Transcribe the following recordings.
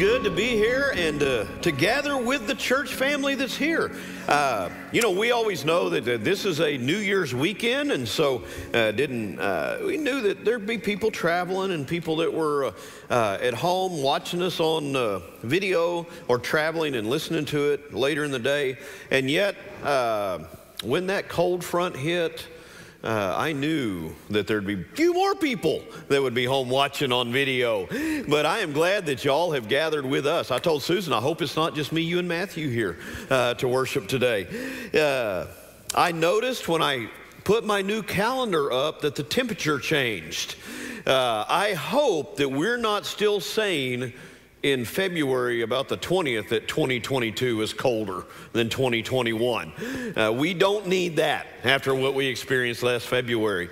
good to be here and uh, to gather with the church family that's here. Uh, you know, we always know that uh, this is a New Year's weekend, and so uh, didn't uh, we knew that there'd be people traveling and people that were uh, at home watching us on video or traveling and listening to it later in the day. And yet, when that cold front hit, uh, I knew that there'd be a few more people that would be home watching on video. But I am glad that y'all have gathered with us. I told Susan, I hope it's not just me, you, and Matthew here uh, to worship today. Uh, I noticed when I put my new calendar up that the temperature changed. Uh, I hope that we're not still saying in February, about the 20th, that 2022 is colder than 2021. Uh, we don't need that after what we experienced last February.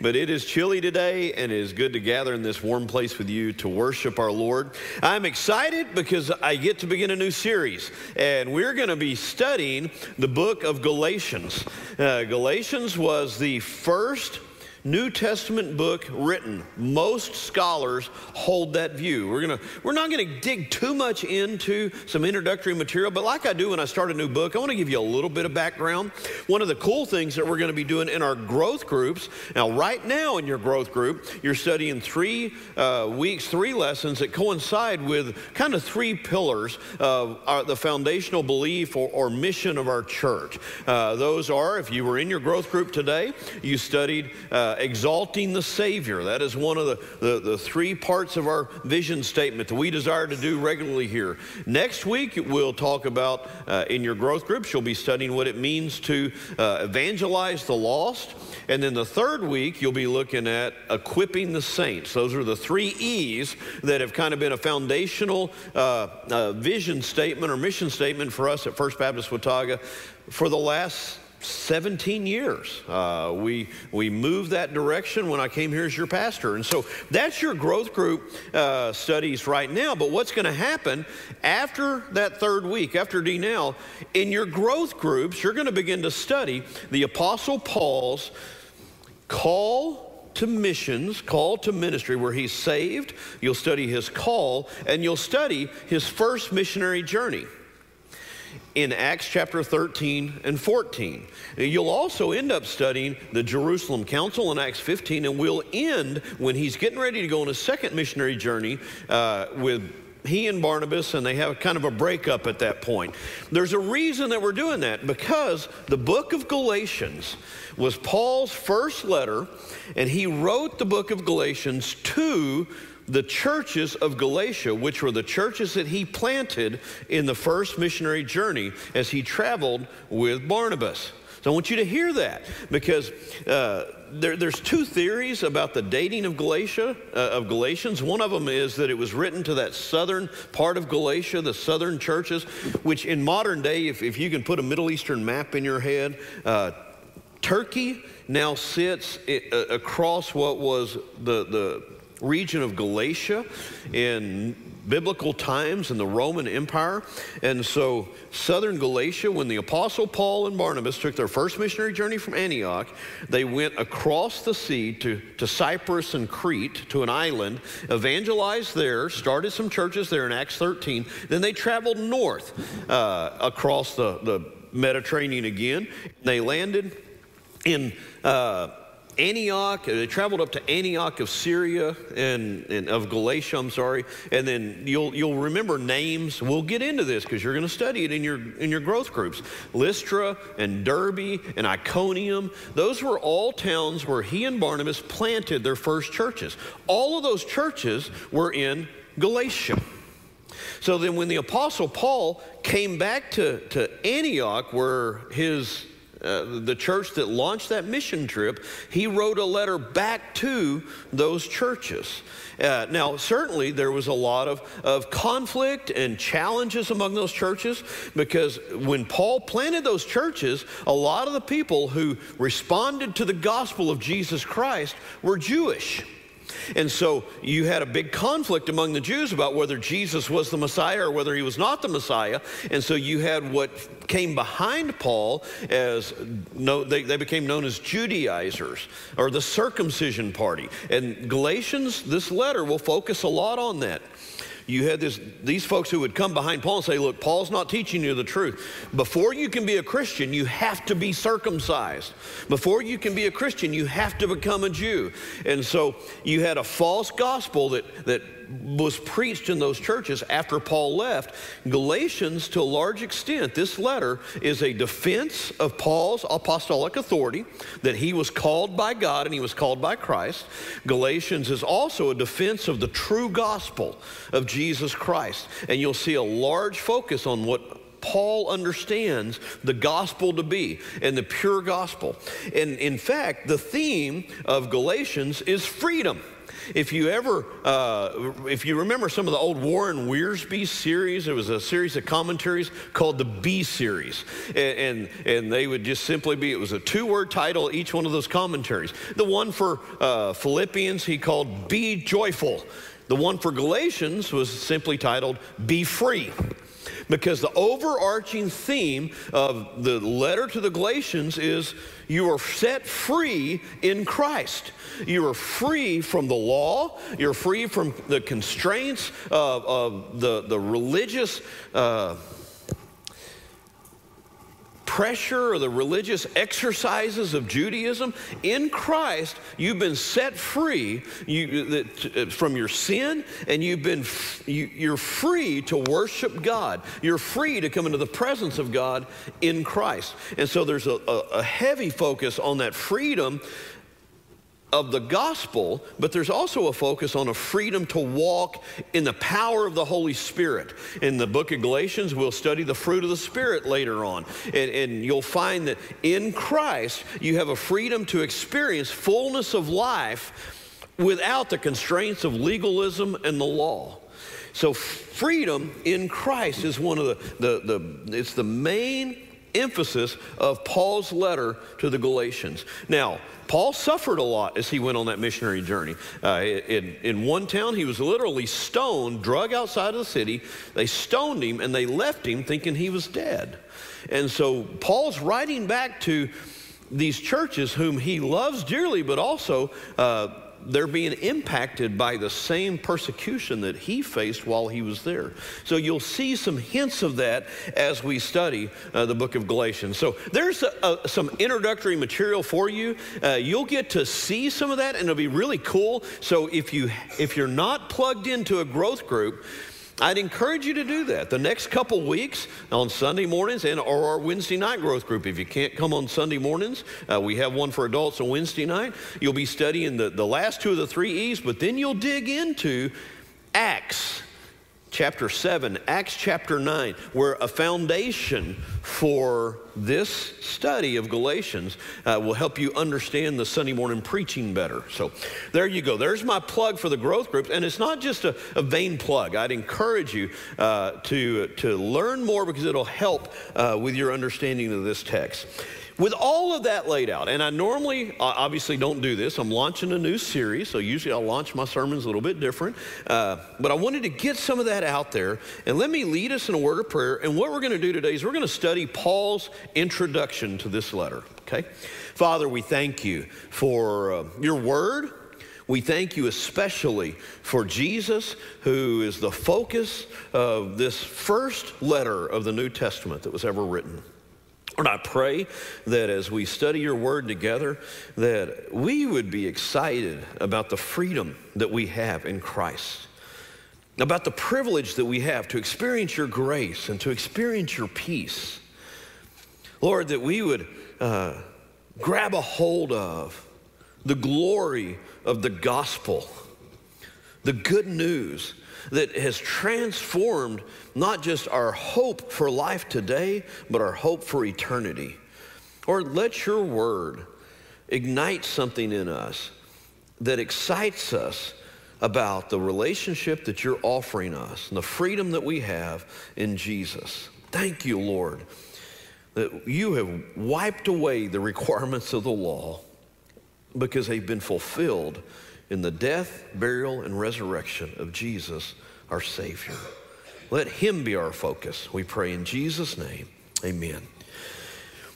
But it is chilly today, and it is good to gather in this warm place with you to worship our Lord. I'm excited because I get to begin a new series, and we're going to be studying the book of Galatians. Uh, Galatians was the first New Testament book written. Most scholars hold that view. We're, gonna, we're not going to dig too much into some introductory material, but like I do when I start a new book, I want to give you a little bit of background. One of the cool things that we're going to be doing in our growth groups, now, right now in your growth group, you're studying three uh, weeks, three lessons that coincide with kind of three pillars of our, the foundational belief or, or, mission of our church. Uh, those are, if you were in your growth group today, you studied. Uh, exalting the Savior. That is one of the, the, the, three parts of our vision statement that we desire to do regularly here. Next week, we'll talk about uh, in your growth groups, you'll be studying what it means to uh, evangelize the lost. And then the third week, you'll be looking at equipping the saints. Those are the three E's that have kind of been a foundational uh, uh vision statement or mission statement for us at First Baptist Watauga for the last 17 years. Uh, we, we moved that direction when I came here as your pastor. And so that's your growth group uh, studies right now. But what's going to happen after that third week, after D now, in your growth groups, you're going to begin to study the Apostle Paul's call to missions, call to ministry, where he's saved. You'll study his call, and you'll study his first missionary journey in Acts chapter 13 and 14. You'll also end up studying the Jerusalem Council in Acts 15, and we'll end when he's getting ready to go on a second missionary journey uh, with he and Barnabas, and they have kind of a breakup at that point. There's a reason that we're doing that because the book of Galatians was Paul's first letter, and he wrote the book of Galatians to the churches of Galatia, which were the churches that he planted in the first missionary journey as he traveled with Barnabas. So I want you to hear that because uh, there, there's two theories about the dating of Galatia, uh, of Galatians. One of them is that it was written to that southern part of Galatia, the southern churches, which in modern day, if, if you can put a Middle Eastern map in your head, uh, Turkey now sits uh, across what was the, the region of Galatia in biblical times in the Roman Empire. And so, southern Galatia, when the Apostle Paul and Barnabas took their first missionary journey from Antioch, they went across the sea to, to Cyprus and Crete, to an island, evangelized there, started some churches there in Acts 13. Then they traveled north uh, across the, the Mediterranean again. They landed in. Uh, Antioch, uh, they traveled up to Antioch of Syria and, and, of Galatia, I'm sorry. And then you'll, you'll remember names. We'll get into this because you're going to study it in your, in your growth groups. Lystra and Derbe and Iconium, those were all towns where he and Barnabas planted their first churches. All of those churches were in Galatia. So then when the Apostle Paul came back to, to Antioch, where his uh, the church that launched that mission trip, he wrote a letter back to those churches. Uh, now, certainly there was a lot of, of conflict and challenges among those churches because when Paul planted those churches, a lot of the people who responded to the gospel of Jesus Christ were Jewish. And so you had a big conflict among the Jews about whether Jesus was the Messiah or whether he was not the Messiah. And so you had what came behind Paul as, no, they, they became known as Judaizers or the circumcision party. And Galatians, this letter will focus a lot on that. You had this, these folks who would come behind Paul and say, Look, Paul's not teaching you the truth. Before you can be a Christian, you have to be circumcised. Before you can be a Christian, you have to become a Jew. And so you had a false gospel that, that was preached in those churches after Paul left. Galatians, to a large extent, this letter is a defense of Paul's apostolic authority, that he was called by God and he was called by Christ. Galatians is also a defense of the true gospel of Jesus Christ. And you'll see a large focus on what Paul understands the gospel to be and the pure gospel. And in fact, the theme of Galatians is freedom. If you ever, uh, if you remember some of the old Warren Wiersbe series, there was a series of commentaries called the B series. And, and, and they would just simply be, it was a two word title, each one of those commentaries. The one for uh, Philippians, he called Be Joyful. The one for Galatians was simply titled Be Free because the overarching theme of the letter to the Galatians is you are set free in Christ. You are free from the law. You're free from the constraints of, of the, the religious. Uh, pressure or the religious exercises of Judaism. In Christ, you've been set free you, uh, from your sin, and you've been you, you're free to worship God. You're free to come into the presence of God in Christ. And so there's a, a, a heavy focus on that freedom of the gospel, but there's also a focus on a freedom to walk in the power of the Holy Spirit. In the book of Galatians, we'll study the fruit of the Spirit later on. And, and you'll find that in Christ, you have a freedom to experience fullness of life without the constraints of legalism and the law. So freedom in Christ is one of the, the, the it's the main emphasis of Paul's letter to the Galatians. Now, Paul suffered a lot as he went on that missionary journey. Uh, in, in one town, he was literally stoned, drug outside of the city. They stoned him and they left him thinking he was dead. And so Paul's writing back to these churches whom he loves dearly, but also uh, they're being impacted by the same persecution that he faced while he was there. So you'll see some hints of that as we study uh, the book of Galatians. So there's a, a, some introductory material for you. Uh, you'll get to see some of that, and it'll be really cool. So if you if you're not plugged into a growth group, I'd encourage you to do that the next couple weeks on Sunday mornings and or our Wednesday night growth group. If you can't come on Sunday mornings, uh, we have one for adults on Wednesday night. You'll be studying the, the last two of the three E's, but then you'll dig into Acts chapter 7, Acts chapter 9, where a foundation for this study of Galatians uh, will help you understand the Sunday morning preaching better. So there you go. There's my plug for the growth groups. And it's not just a, a vain plug. I'd encourage you uh, to, to learn more because it'll help uh, with your understanding of this text. With all of that laid out, and I normally obviously don't do this, I'm launching a new series, so usually I'll launch my sermons a little bit different. Uh, but I wanted to get some of that out there, and let me lead us in a word of prayer. And what we're going to do today is we're going to study Paul's introduction to this letter, okay? Father, we thank you for uh, your word. We thank you especially for Jesus, who is the focus of this first letter of the New Testament that was ever written. And I pray that as we study your word together, that we would be excited about the freedom that we have in Christ, about the privilege that we have to experience your grace and to experience your peace. Lord, that we would uh, grab a hold of the glory of the gospel, the good news that has transformed not just our hope for life today, but our hope for eternity. Or let your word ignite something in us that excites us about the relationship that you're offering us and the freedom that we have in Jesus. Thank you, Lord, that you have wiped away the requirements of the law because they've been fulfilled in the death, burial, and resurrection of Jesus, our Savior. Let Him be our focus. We pray in Jesus' name. Amen.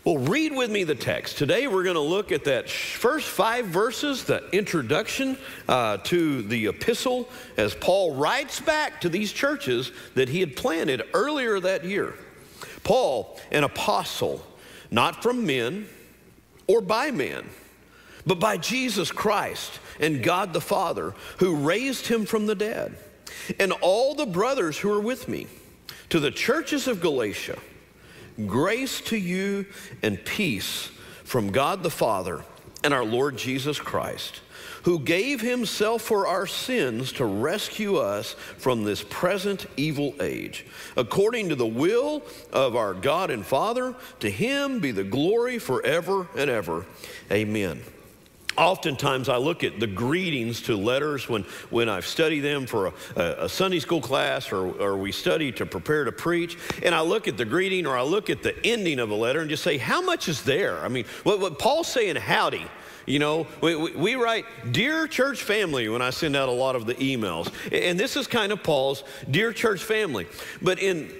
Well, read with me the text. Today we're going to look at that first five verses, the introduction uh, to the epistle, as Paul writes back to these churches that he had planted earlier that year. Paul, an apostle, not from men or by men, but by Jesus Christ and God the Father, who raised him from the dead, and all the brothers who are with me, to the churches of Galatia Grace to you and peace from God the Father and our Lord Jesus Christ, who gave himself for our sins to rescue us from this present evil age. According to the will of our God and Father, to him be the glory forever and ever. Amen. Oftentimes, I look at the greetings to letters when, when I've studied them for a, a, Sunday school class or, or we study to prepare to preach, and I look at the greeting or I look at the ending of a letter and just say, How much is there? I mean, what, what Paul's saying, howdy. You know, we, we, we, write, Dear church family, when I send out a lot of the emails. And this is kind of Paul's, Dear church family. But in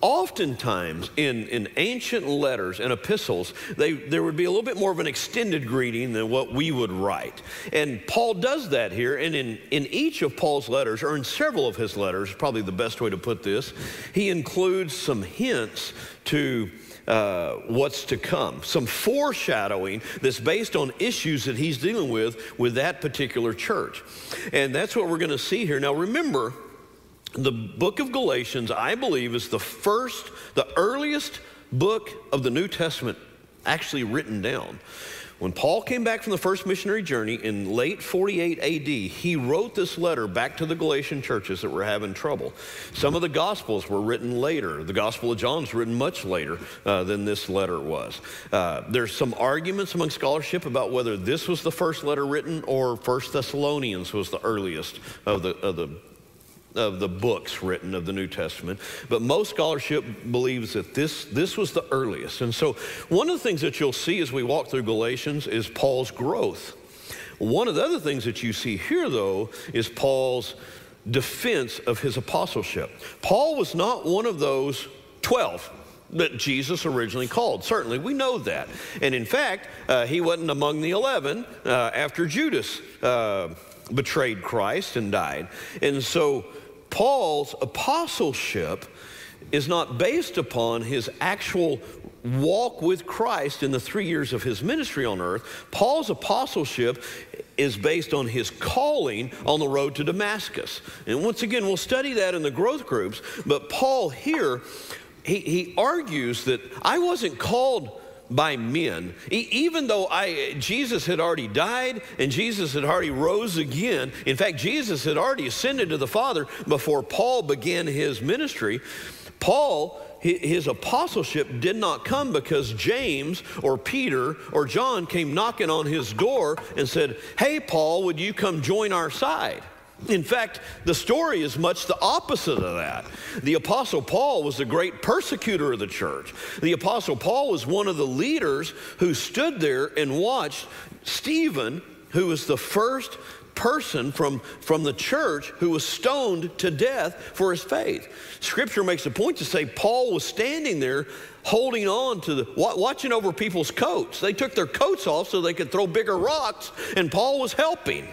Oftentimes, in, in ancient letters and epistles, they, there would be a little bit more of an extended greeting than what we would write. And Paul does that here. And in, in each of Paul's letters, or in several of his letters, probably the best way to put this, he includes some hints to uh, what's to come, some foreshadowing that's based on issues that he's dealing with with that particular church. And that's what we're going to see here. Now, remember, the book of Galatians, I believe, is the first, the earliest book of the New Testament actually written down. When Paul came back from the first missionary journey in late 48 AD, he wrote this letter back to the Galatian churches that were having trouble. Some of the Gospels were written later. The Gospel of John was written much later uh, than this letter was. Uh, there's some arguments among scholarship about whether this was the first letter written or First Thessalonians was the earliest of the, of the of the books written of the New Testament, but most scholarship believes that this, this was the earliest. And so, one of the things that you'll see as we walk through Galatians is Paul's growth. One of the other things that you see here, though, is Paul's defense of his apostleship. Paul was not one of those 12 that Jesus originally called. Certainly, we know that. And in fact, uh, he wasn't among the 11 uh, after Judas uh, betrayed Christ and died. And so, Paul's apostleship is not based upon his actual walk with Christ in the three years of his ministry on earth. Paul's apostleship is based on his calling on the road to Damascus. And once again, we'll study that in the growth groups. But Paul here, he, he argues that I wasn't called by men. even though I, Jesus had already died and Jesus had already rose again, in fact, Jesus had already ascended to the Father before Paul began his ministry. Paul, his apostleship did not come because James or Peter or John came knocking on his door and said, Hey, Paul, would you come join our side? In fact, the story is much the opposite of that. The Apostle Paul was the great persecutor of the church. The Apostle Paul was one of the leaders who stood there and watched Stephen, who was the first person from, from the church who was stoned to death for his faith. Scripture makes a point to say Paul was standing there holding on to the, watching over people's coats. They took their coats off so they could throw bigger rocks, and Paul was helping.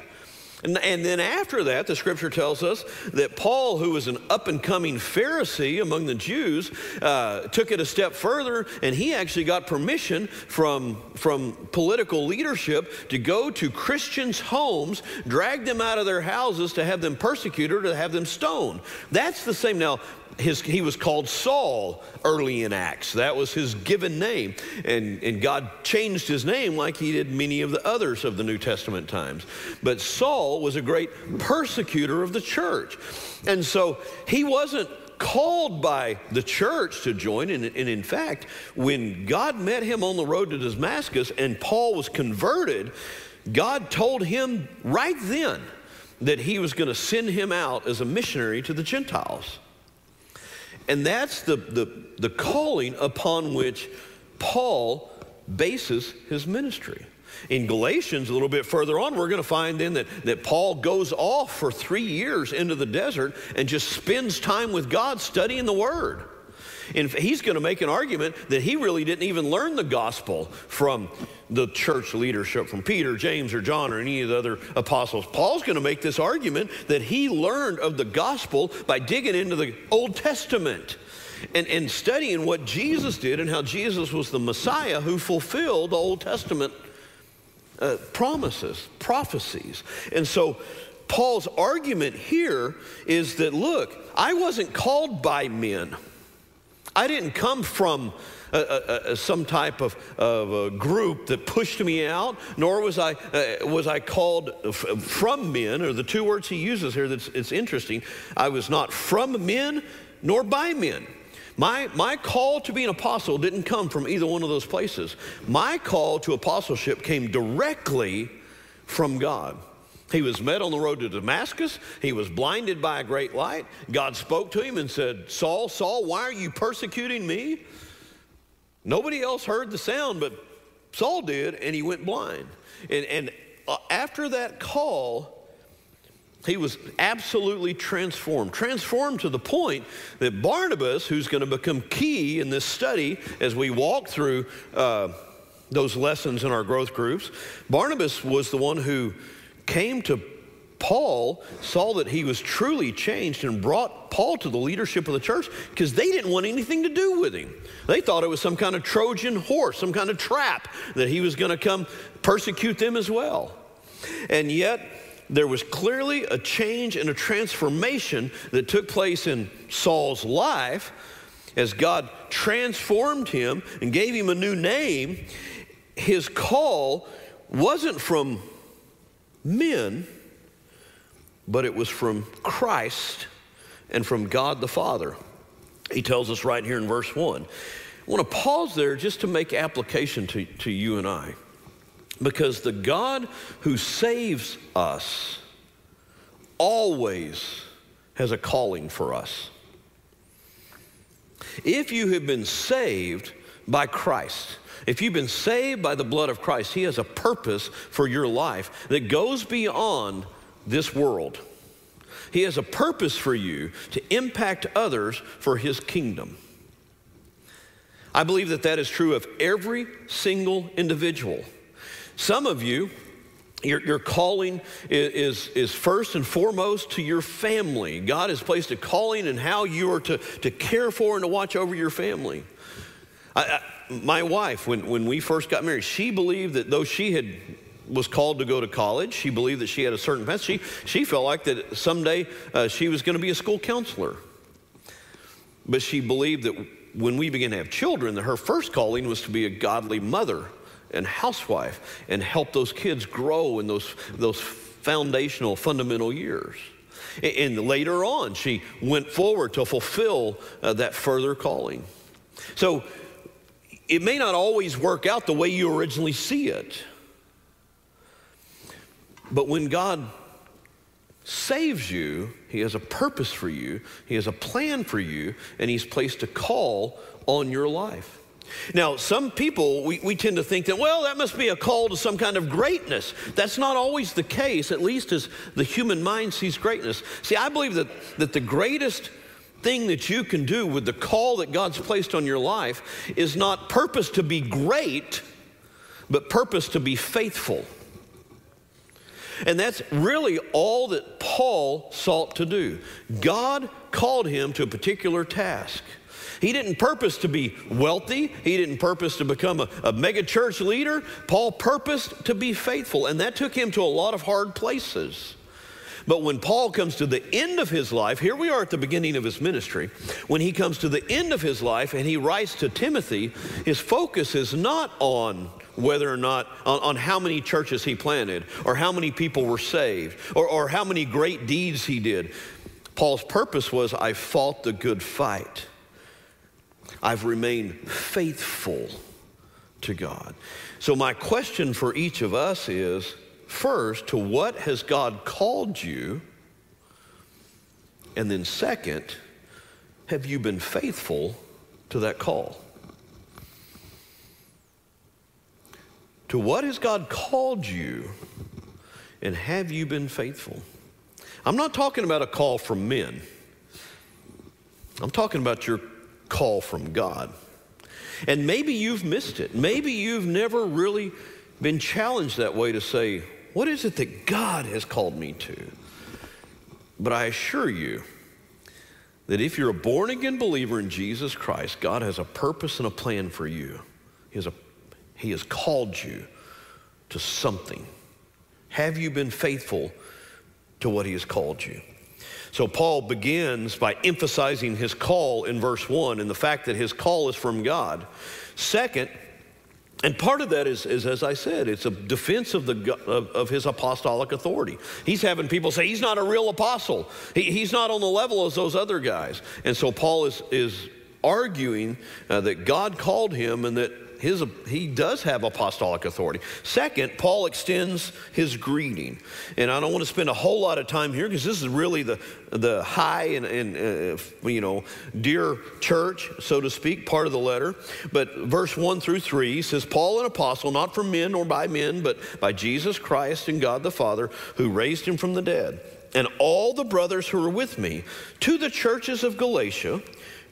And, and then after that, the scripture tells us that Paul, who was an up and coming Pharisee among the Jews, uh, took it a step further and he actually got permission from, from political leadership to go to Christians' homes, drag them out of their houses to have them persecuted or to have them stoned. That's the same. Now, his, he was called Saul early in Acts. That was his given name. And, and God changed his name like he did many of the others of the New Testament times. But Saul was a great persecutor of the church. And so he wasn't called by the church to join. And, and, in fact, when God met him on the road to Damascus and Paul was converted, God told him right then that he was going to send him out as a missionary to the Gentiles. And that's the, the, the calling upon which Paul bases his ministry. In Galatians, a little bit further on, we're going to find then that, that Paul goes off for three years into the desert and just spends time with God studying the Word. And he's going to make an argument that he really didn't even learn the gospel from the church leadership, from Peter, James, or John, or any of the other apostles. Paul's going to make this argument that he learned of the gospel by digging into the Old Testament and, and studying what Jesus did and how Jesus was the Messiah who fulfilled the Old Testament uh, promises, prophecies. And so Paul's argument here is that look, I wasn't called by men. I didn't come from a, a, a, some type of, of a group that pushed me out, nor was I, uh, was I called f- from men, or the two words he uses here that's it's interesting. I was not from men nor by men. My, my call to be an apostle didn't come from either one of those places. My call to apostleship came directly from God. He was met on the road to Damascus. He was blinded by a great light. God spoke to him and said, Saul, Saul, why are you persecuting me? Nobody else heard the sound, but Saul did, and he went blind. And, and uh, after that call, he was absolutely transformed. Transformed to the point that Barnabas, who's going to become key in this study as we walk through uh, those lessons in our growth groups, Barnabas was the one who came to Paul, saw that he was truly changed, and brought Paul to the leadership of the church because they didn't want anything to do with him. They thought it was some kind of Trojan horse, some kind of trap that he was going to come persecute them as well. And yet, there was clearly a change and a transformation that took place in Saul's life as God transformed him and gave him a new name. His call wasn't from men, but it was from Christ and from God the Father. He tells us right here in verse 1. I want to pause there just to make application to, to you and I. Because the God who saves us always has a calling for us. If you have been saved by Christ, if you've been saved by the blood of Christ, He has a purpose for your life that goes beyond this world. He has a purpose for you to impact others for His kingdom. I believe that that is true of every single individual. Some of you, your, your calling is, is, first and foremost to your family. God has placed a calling in how you are to, to care for and to watch over your family. I, I, my wife, when, when we first got married, she believed that though she had was called to go to college. She believed that she had a certain path. She, she felt like that someday uh, she was going to be a school counselor. But she believed that when we began to have children, that her first calling was to be a godly mother and housewife and help those kids grow in those, those foundational, fundamental years. And later on, she went forward to fulfill uh, that further calling. So it may not always work out the way you originally see it. But when God saves you, He has a purpose for you, He has a plan for you, and He's placed a call on your life. Now, some people, we, we tend to think that, well, that must be a call to some kind of greatness. That's not always the case, at least as the human mind sees greatness. See, I believe that, that the greatest thing that you can do with the call that God's placed on your life is not purpose to be great, but purpose to be faithful. And that's really all that Paul sought to do. God called him to a particular task. He didn't purpose to be wealthy. He didn't purpose to become a, a mega church leader. Paul purposed to be faithful, and that took him to a lot of hard places. But when Paul comes to the end of his life, here we are at the beginning of his ministry. When he comes to the end of his life and he writes to Timothy, his focus is not on whether or not, on, on how many churches he planted, or how many people were saved, or, or how many great deeds he did. Paul's purpose was, I fought the good fight. I've remained faithful to God. So, my question for each of us is first, to what has God called you? And then, second, have you been faithful to that call? To what has God called you? And have you been faithful? I'm not talking about a call from men. I'm talking about your call from God. And maybe you've missed it. Maybe you've never really been challenged that way to say, What is it that God has called me to? But I assure you that if you're a born again believer in Jesus Christ, God has a purpose and a plan for you. He has, a, he has called you to something. Have you been faithful to what He has called you? So Paul begins by emphasizing his call in verse 1 and the fact that his call is from God. Second, and part of that is, is, as I said, it's a defense of, the, of, of, his apostolic authority. He's having people say he's not a real apostle. He, he's not on the level as those other guys. And so Paul is, is arguing uh, that God called him and that his, he does have apostolic authority. Second, Paul extends his greeting. And I don't want to spend a whole lot of time here because this is really the, the high and, and uh, you know, dear church, so to speak, part of the letter. But verse 1 through 3 says, Paul, an apostle, not from men or by men, but by Jesus Christ and God the Father, who raised him from the dead. And all the brothers who are with me to the churches of Galatia,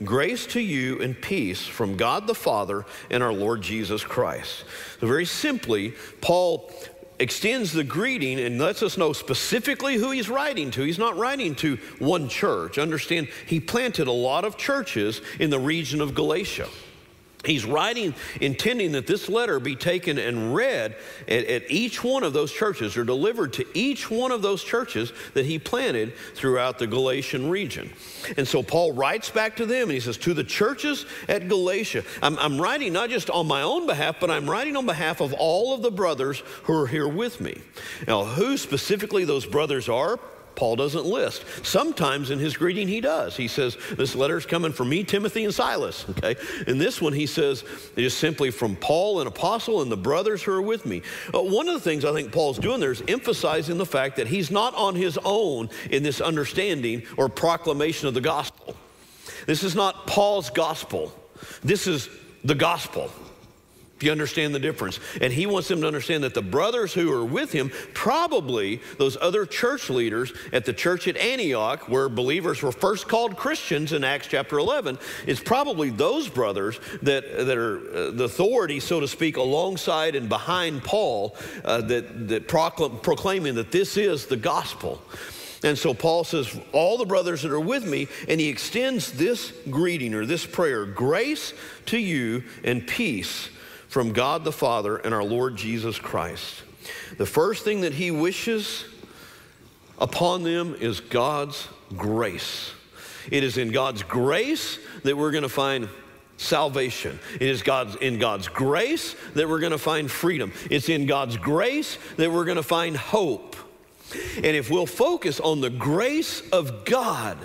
Grace to you and peace from God the Father and our Lord Jesus Christ. So, very simply, Paul extends the greeting and lets us know specifically who he's writing to. He's not writing to one church. Understand, he planted a lot of churches in the region of Galatia. He's writing, intending that this letter be taken and read at, at, each one of those churches or delivered to each one of those churches that he planted throughout the Galatian region. And so Paul writes back to them and he says, To the churches at Galatia, I'm, I'm writing not just on my own behalf, but I'm writing on behalf of all of the brothers who are here with me. Now, who specifically those brothers are, Paul doesn't list. Sometimes in his greeting he does. He says, This letter is coming from me, Timothy, and Silas. Okay? In this one, he says, It is simply from Paul, an apostle, and the brothers who are with me. Uh, one of the things I think Paul's doing there is emphasizing the fact that he's not on his own in this understanding or proclamation of the gospel. This is not Paul's gospel, this is the gospel you understand the difference? And he wants them to understand that the brothers who are with him, probably those other church leaders at the church at Antioch, where believers were first called Christians in Acts chapter 11, it's probably those brothers that, that are uh, the authority, so to speak, alongside and behind Paul, uh, that, that proclaim, proclaiming that this is the gospel. And so Paul says, All the brothers that are with me, and he extends this greeting or this prayer grace to you and peace from God the Father and our Lord Jesus Christ. The first thing that he wishes upon them is God's grace. It is in God's grace that we're going to find salvation. It is God's, in God's grace that we're going to find freedom. It's in God's grace that we're going to find hope. And if we'll focus on the grace of God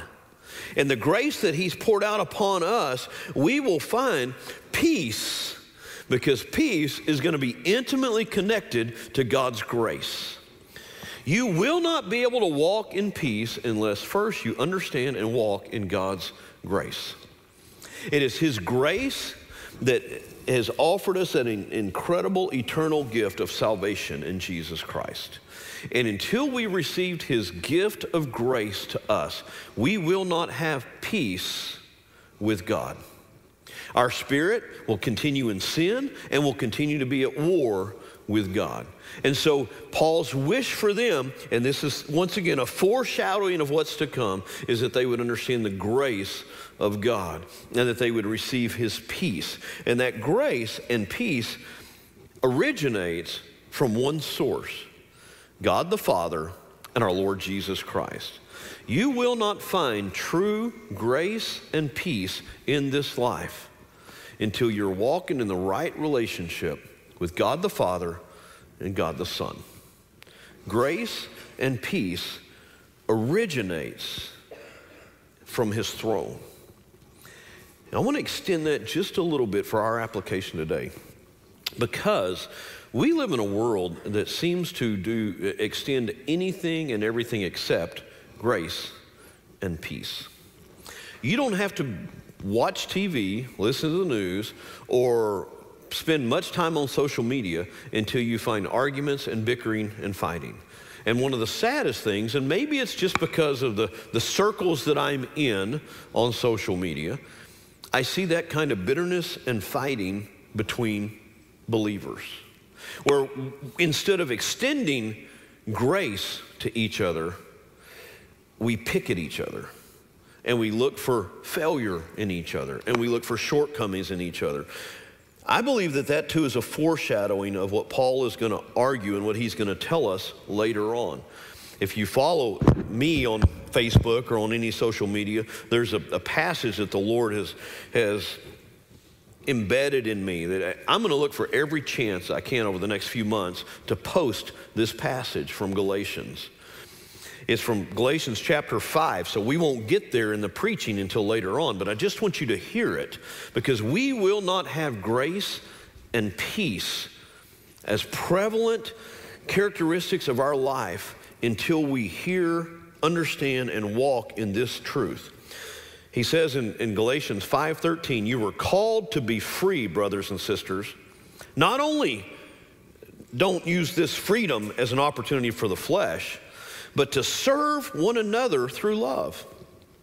and the grace that He's poured out upon us, we will find peace because peace is going to be intimately connected to God's grace. You will not be able to walk in peace unless first you understand and walk in God's grace. It is His grace that has offered us an incredible eternal gift of salvation in Jesus Christ. And until we received His gift of grace to us, we will not have peace with God. Our spirit will continue in sin and will continue to be at war with God. And so, Paul's wish for them, and this is once again a foreshadowing of what's to come, is that they would understand the grace of God and that they would receive his peace. And that grace and peace originates from one source God the Father and our Lord Jesus Christ. You will not find true grace and peace in this life until you're walking in the right relationship with God the Father and God the Son. Grace and peace originates from his throne. I want to extend that just a little bit for our application today because we live in a world that seems to do extend anything and everything except grace and peace. You don't have to watch TV, listen to the news, or spend much time on social media until you find arguments and bickering and fighting. And one of the saddest things, and maybe it's just because of the, the circles that I'm in on social media, I see that kind of bitterness and fighting between believers, where instead of extending grace to each other, we pick at each other and we look for failure in each other and we look for shortcomings in each other. I believe that that too is a foreshadowing of what Paul is going to argue and what he's going to tell us later on. If you follow me on Facebook or on any social media, there's a, a passage that the Lord has, has embedded in me that I'm going to look for every chance I can over the next few months to post this passage from Galatians. It's from Galatians chapter 5, so we won't get there in the preaching until later on, but I just want you to hear it because we will not have grace and peace as prevalent characteristics of our life until we hear, understand, and walk in this truth. He says in, in Galatians 5:13, you were called to be free, brothers and sisters. Not only don't use this freedom as an opportunity for the flesh, but to serve one another through love.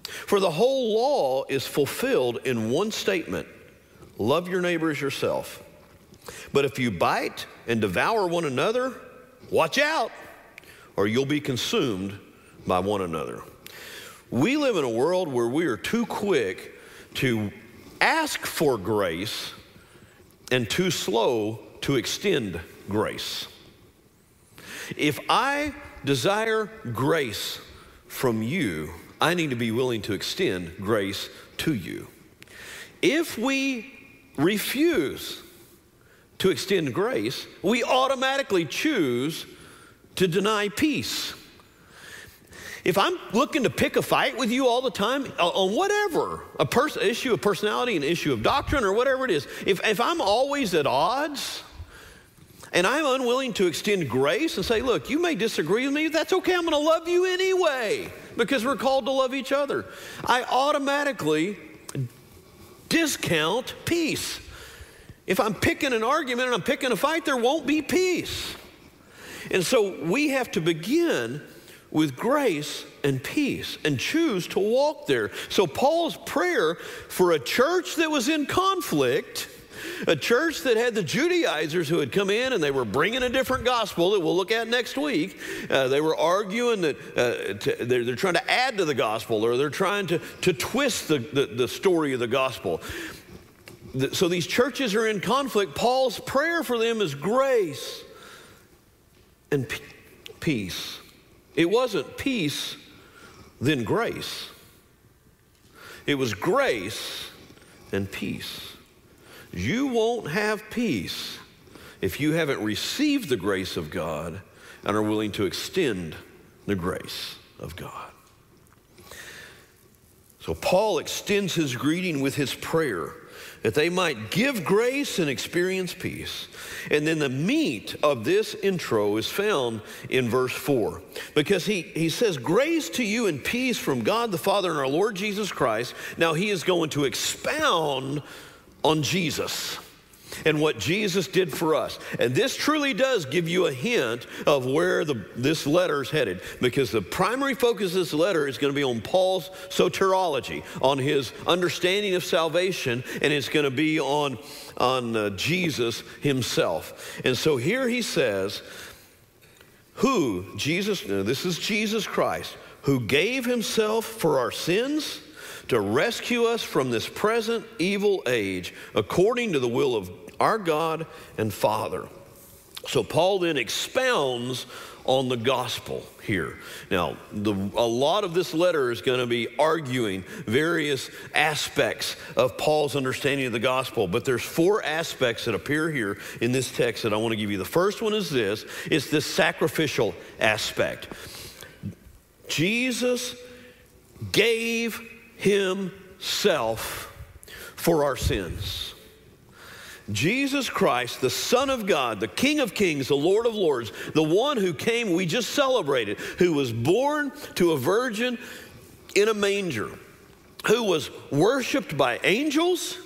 For the whole law is fulfilled in one statement love your neighbor as yourself. But if you bite and devour one another, watch out, or you'll be consumed by one another. We live in a world where we are too quick to ask for grace and too slow to extend grace. If I desire grace from you, I need to be willing to extend grace to you. If we refuse to extend grace, we automatically choose to deny peace. If I'm looking to pick a fight with you all the time uh, on whatever, a pers- issue of personality, an issue of doctrine, or whatever it is, if, if I'm always at odds, and I'm unwilling to extend grace and say, look, you may disagree with me, that's okay, I'm gonna love you anyway, because we're called to love each other. I automatically discount peace. If I'm picking an argument and I'm picking a fight, there won't be peace. And so we have to begin with grace and peace and choose to walk there. So, Paul's prayer for a church that was in conflict, a church that had the Judaizers who had come in and they were bringing a different gospel that we'll look at next week. Uh, they were arguing that uh, to, they're, they're, trying to add to the gospel or they're trying to, to twist the, the, the story of the gospel. So, these churches are in conflict. Paul's prayer for them is grace and peace. It wasn't peace, then grace. It was grace and peace. You won't have peace if you haven't received the grace of God and are willing to extend the grace of God. So Paul extends his greeting with his prayer that they might give grace and experience peace. And then the meat of this intro is found in verse 4 because he, he says, Grace to you and peace from God the Father and our Lord Jesus Christ. Now he is going to expound on Jesus and what Jesus did for us. And this truly does give you a hint of where the, this letter is headed because the primary focus of this letter is going to be on Paul's soteriology, on his understanding of salvation, and it's going to be on, on uh, Jesus himself. And so here he says, who, Jesus, this is Jesus Christ, who gave himself for our sins to rescue us from this present evil age according to the will of our God and Father. So Paul then expounds on the gospel here. Now, the, a lot of this letter is going to be arguing various aspects of Paul's understanding of the gospel, but there's four aspects that appear here in this text that I want to give you. The first one is this, it's this sacrificial aspect. Jesus gave himself for our sins. Jesus Christ, the Son of God, the King of Kings, the Lord of Lords, the one who came, we just celebrated, who was born to a virgin in a manger, who was worshiped by angels,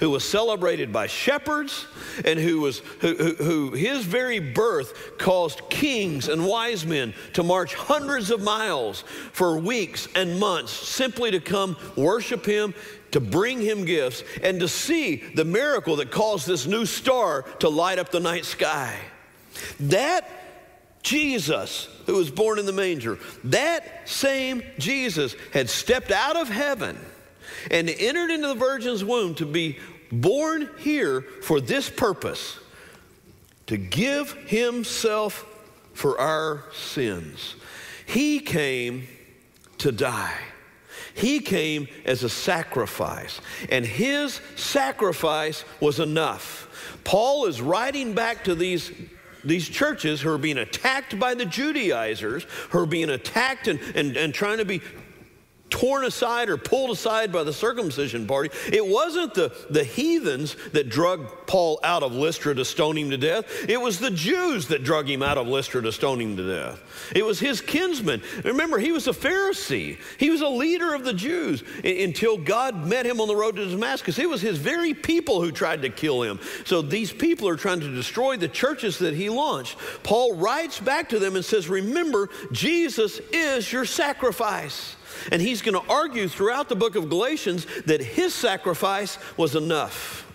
who was celebrated by shepherds and who was who, who, who, his very birth caused kings and wise men to march hundreds of miles for weeks and months simply to come worship him to bring him gifts and to see the miracle that caused this new star to light up the night sky. That Jesus who was born in the manger that same Jesus had stepped out of heaven and entered into the virgin's womb to be born here for this purpose to give himself for our sins. He came to die. He came as a sacrifice, and his sacrifice was enough. Paul is writing back to these these churches who are being attacked by the Judaizers, who are being attacked and, and, and trying to be torn aside or pulled aside by the circumcision party. It wasn't the, the heathens that drug Paul out of Lystra to stone him to death. It was the Jews that drug him out of Lystra to stone him to death. It was his kinsmen. Remember, he was a Pharisee. He was a leader of the Jews until God met him on the road to Damascus. It was his very people who tried to kill him. So these people are trying to destroy the churches that he launched. Paul writes back to them and says, Remember, Jesus is your sacrifice. And he's going to argue throughout the book of Galatians that his sacrifice was enough.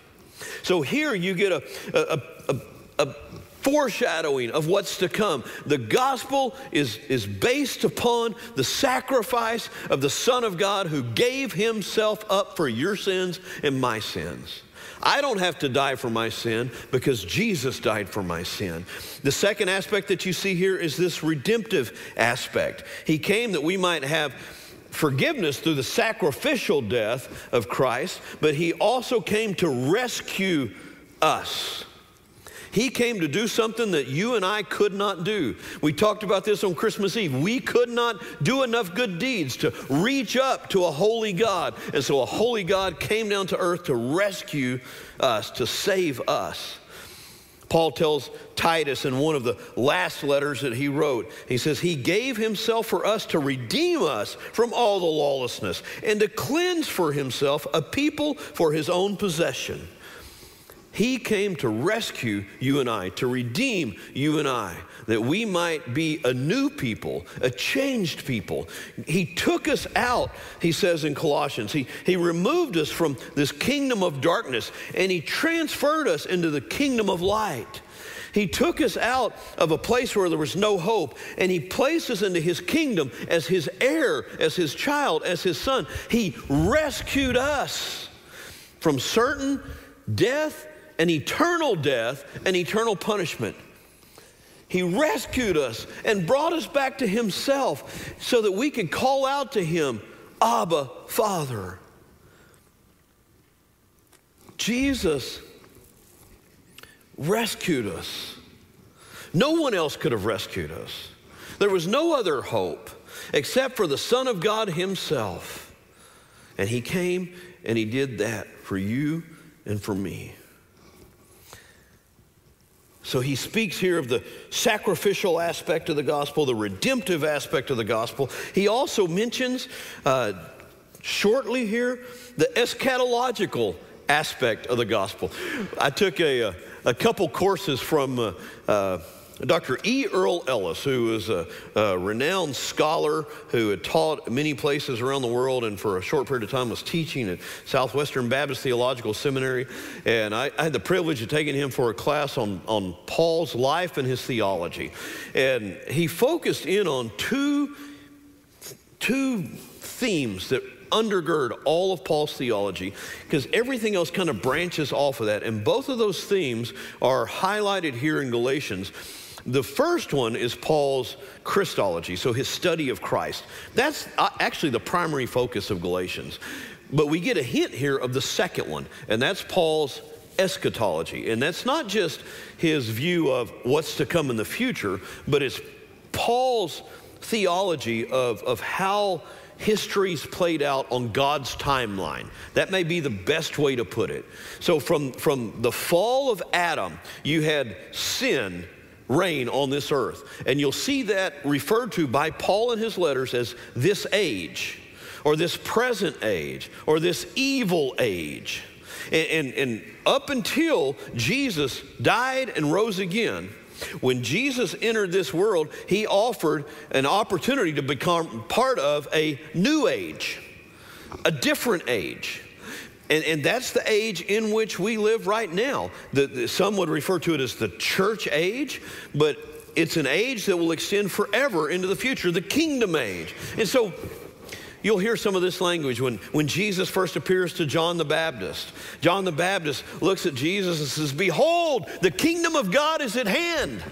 So here you get a, a, a, a foreshadowing of what's to come. The gospel is, is based upon the sacrifice of the Son of God who gave himself up for your sins and my sins. I don't have to die for my sin because Jesus died for my sin. The second aspect that you see here is this redemptive aspect. He came that we might have forgiveness through the sacrificial death of Christ, but he also came to rescue us. He came to do something that you and I could not do. We talked about this on Christmas Eve. We could not do enough good deeds to reach up to a holy God. And so a holy God came down to earth to rescue us, to save us. Paul tells Titus in one of the last letters that he wrote, he says, He gave Himself for us to redeem us from all the lawlessness and to cleanse for Himself a people for His own possession. He came to rescue you and I, to redeem you and I that we might be a new people, a changed people. He took us out, he says in Colossians. He, he removed us from this kingdom of darkness and he transferred us into the kingdom of light. He took us out of a place where there was no hope and he placed us into his kingdom as his heir, as his child, as his son. He rescued us from certain death and eternal death and eternal punishment. He rescued us and brought us back to Himself so that we could call out to Him, Abba, Father. Jesus rescued us. No one else could have rescued us. There was no other hope except for the Son of God Himself. And He came and He did that for you and for me. So he speaks here of the sacrificial aspect of the gospel, the redemptive aspect of the gospel. He also mentions uh, shortly here the eschatological aspect of the gospel. I took a, a, a couple courses from uh, uh, Dr. E. Earl Ellis, who is a, a, renowned scholar who had taught many places around the world and for a short period of time was teaching at Southwestern Baptist Theological Seminary. And I, I had the privilege of taking him for a class on, on Paul's life and his theology. And he focused in on two, two themes that undergird all of Paul's theology because everything else kind of branches off of that. And both of those themes are highlighted here in Galatians. The first one is Paul's Christology, so his study of Christ. That's uh, actually the primary focus of Galatians. But we get a hint here of the second one, and that's Paul's eschatology. And that's not just his view of what's to come in the future, but it's Paul's theology of, of how history's played out on God's timeline. That may be the best way to put it. So, from, from the fall of Adam, you had sin reign on this earth. And you'll see that referred to by Paul in his letters as this age, or this present age, or this evil age. And, and, and up until Jesus died and rose again, when Jesus entered this world, he offered an opportunity to become part of a new age, a different age. And, and that's the age in which we live right now. The, the, some would refer to it as the church age, but it's an age that will extend forever into the future, the kingdom age. And so You'll hear some of this language when, when Jesus first appears to John the Baptist. John the Baptist looks at Jesus and says, Behold, the kingdom of God is at hand.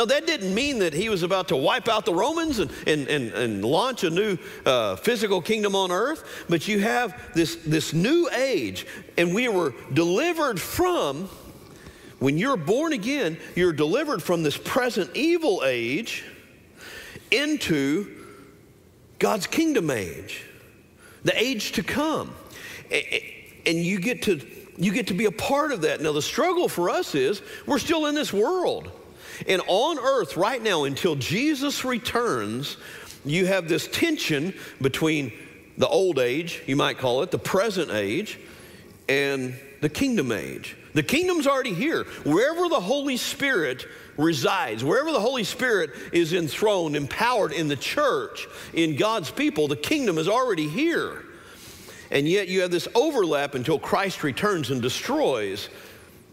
Now, that didn't mean that he was about to wipe out the Romans and, and, and, and launch a new uh, physical kingdom on earth, but you have this, this new age, and we were delivered from, when you're born again, you're delivered from this present evil age into God's kingdom age, the age to come. And you get to you get to be a part of that. Now the struggle for us is we're still in this world. And on earth right now until Jesus returns, you have this tension between the old age, you might call it, the present age, and the kingdom age. The kingdom's already here. Wherever the Holy Spirit resides, wherever the Holy Spirit is enthroned, empowered in the church, in God's people, the kingdom is already here. And yet you have this overlap until Christ returns and destroys,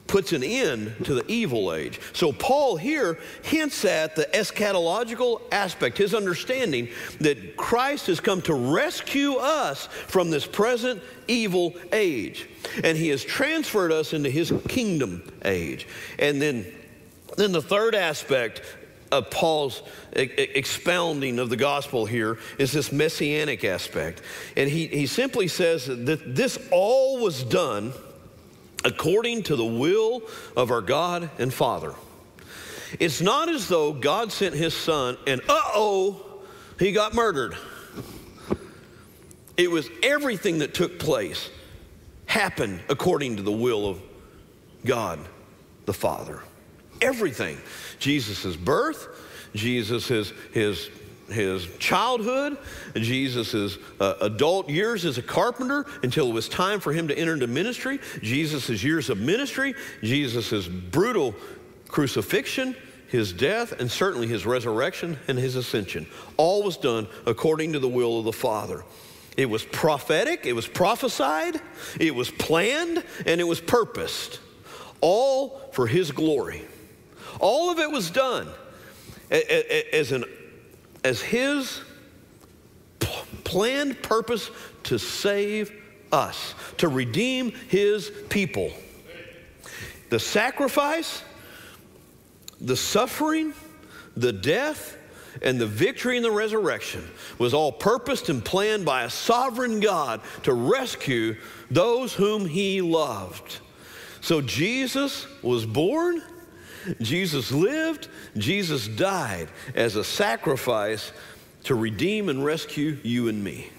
puts an end to the evil age. So Paul here hints at the eschatological aspect, his understanding that Christ has come to rescue us from this present evil age. And he has transferred us into his kingdom age. And then then the third aspect of Paul's expounding of the gospel here is this messianic aspect. And he, he simply says that this all was done according to the will of our God and Father. It's not as though God sent his son and, uh oh, he got murdered. It was everything that took place happened according to the will of God the Father. Everything. Jesus' birth, Jesus' his, his, his childhood, Jesus' uh, adult years as a carpenter until it was time for him to enter into ministry, Jesus' years of ministry, Jesus' brutal crucifixion, his death, and certainly his resurrection and his ascension. All was done according to the will of the Father. It was prophetic, it was prophesied, it was planned, and it was purposed, all for his glory. All of it was done as, an, as his planned purpose to save us, to redeem his people. The sacrifice, the suffering, the death, and the victory and the resurrection was all purposed and planned by a sovereign God to rescue those whom he loved. So Jesus was born Jesus lived, Jesus died as a sacrifice to redeem and rescue you and me.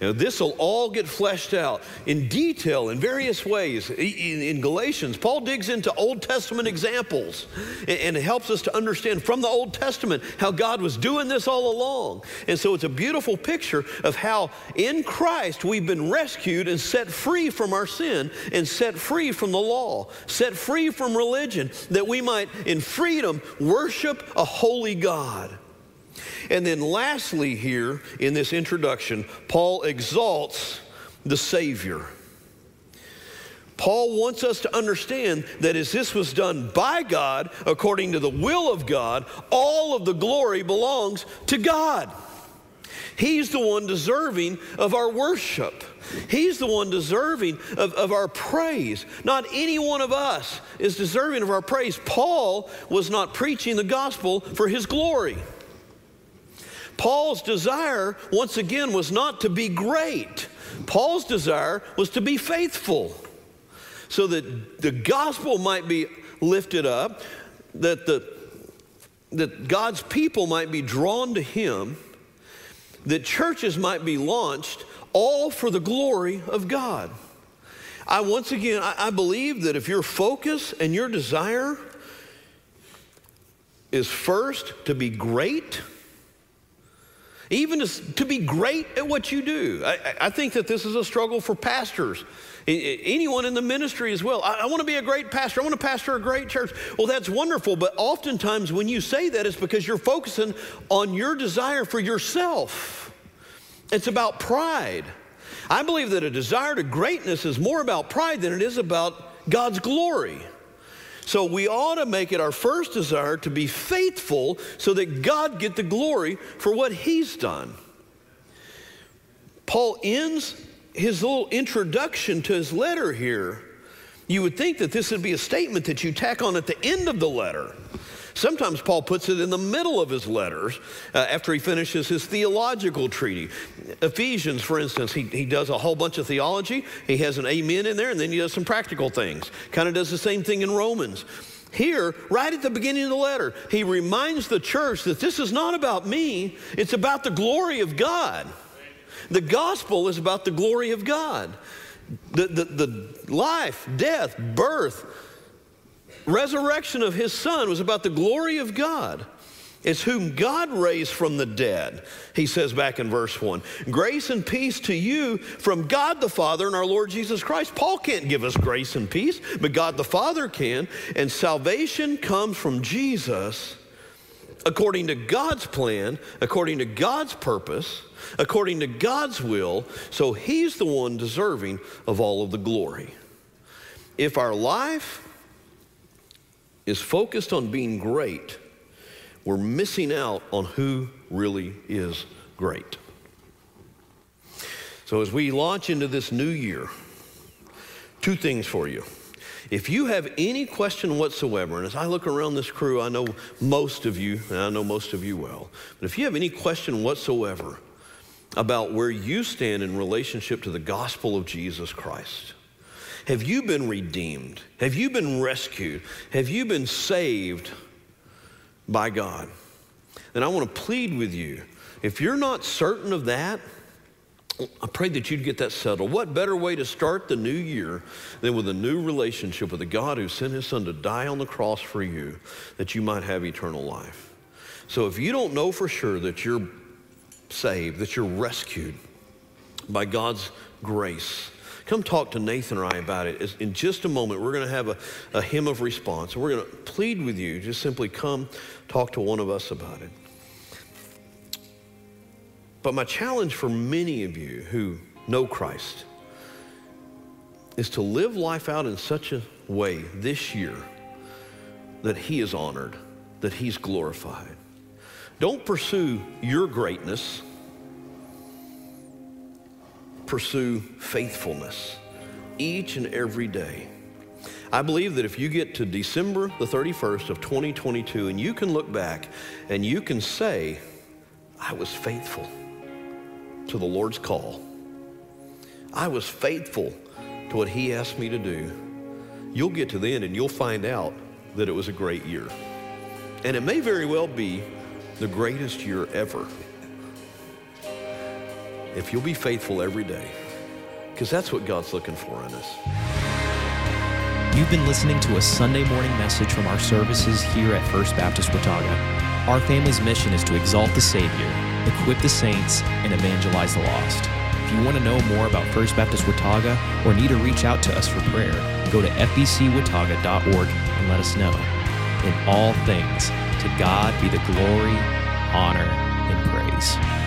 Now, this will all get fleshed out in detail in various ways. In, Galatians, Paul digs into Old Testament examples and, it helps us to understand from the Old Testament how God was doing this all along. And so it's a beautiful picture of how in Christ we've been rescued and set free from our sin and set free from the law, set free from religion, that we might in freedom worship a holy God. And then, lastly, here in this introduction, Paul exalts the Savior. Paul wants us to understand that as this was done by God, according to the will of God, all of the glory belongs to God. He's the one deserving of our worship. He's the one deserving of, of our praise. Not any one of us is deserving of our praise. Paul was not preaching the gospel for his glory. Paul's desire, once again, was not to be great. Paul's desire was to be faithful so that the gospel might be lifted up, that, the, that God's people might be drawn to him, that churches might be launched, all for the glory of God. I once again, I, I believe that if your focus and your desire is first to be great, even to, to be great at what you do. I, I think that this is a struggle for pastors anyone in the ministry as well. I, I want to be a great pastor. I want to pastor a great church. Well, that's wonderful, but oftentimes when you say that, it's because you're focusing on your desire for yourself. It's about pride. I believe that a desire to greatness is more about pride than it is about God's glory. So we ought to make it our first desire to be faithful so that God get the glory for what he's done. Paul ends his little introduction to his letter here. You would think that this would be a statement that you tack on at the end of the letter. Sometimes Paul puts it in the middle of his letters uh, after he finishes his theological treaty. Ephesians, for instance, he, he does a whole bunch of theology. He has an amen in there, and then he does some practical things. Kind of does the same thing in Romans. Here, right at the beginning of the letter, he reminds the church that this is not about me, it's about the glory of God. The gospel is about the glory of God. The, the, the life, death, birth, resurrection of his son was about the glory of God. It's whom God raised from the dead, he says back in verse 1. Grace and peace to you from God the Father and our Lord Jesus Christ. Paul can't give us grace and peace, but God the Father can. And salvation comes from Jesus according to God's plan, according to God's purpose, according to God's will. So he's the one deserving of all of the glory. If our life is focused on being great, we're missing out on who really is great. So, as we launch into this new year, two things for you. If you have any question whatsoever, and as I look around this crew, I know most of you, and I know most of you well, but if you have any question whatsoever about where you stand in relationship to the gospel of Jesus Christ, have you been redeemed? Have you been rescued? Have you been saved by God? And I want to plead with you. If you're not certain of that, I pray that you'd get that settled. What better way to start the new year than with a new relationship with a God who sent his son to die on the cross for you that you might have eternal life? So if you don't know for sure that you're saved, that you're rescued by God's grace, Come talk to Nathan or I about it. In just a moment, we're going to have a, a hymn of response. We're going to plead with you. Just simply come talk to one of us about it. But my challenge for many of you who know Christ is to live life out in such a way this year that He is honored, that He's glorified. Don't pursue your greatness pursue faithfulness each and every day. I believe that if you get to December the 31st of 2022 and you can look back and you can say, I was faithful to the Lord's call. I was faithful to what he asked me to do. You'll get to the end and you'll find out that it was a great year. And it may very well be the greatest year ever if you'll be faithful every day, because that's what God's looking for in us. You've been listening to a Sunday morning message from our services here at First Baptist Watauga. Our family's mission is to exalt the Savior, equip the saints, and evangelize the lost. If you want to know more about First Baptist Watauga or need to reach out to us for prayer, go to fbcwatauga.org and let us know. In all things, to God be the glory, honor, and praise.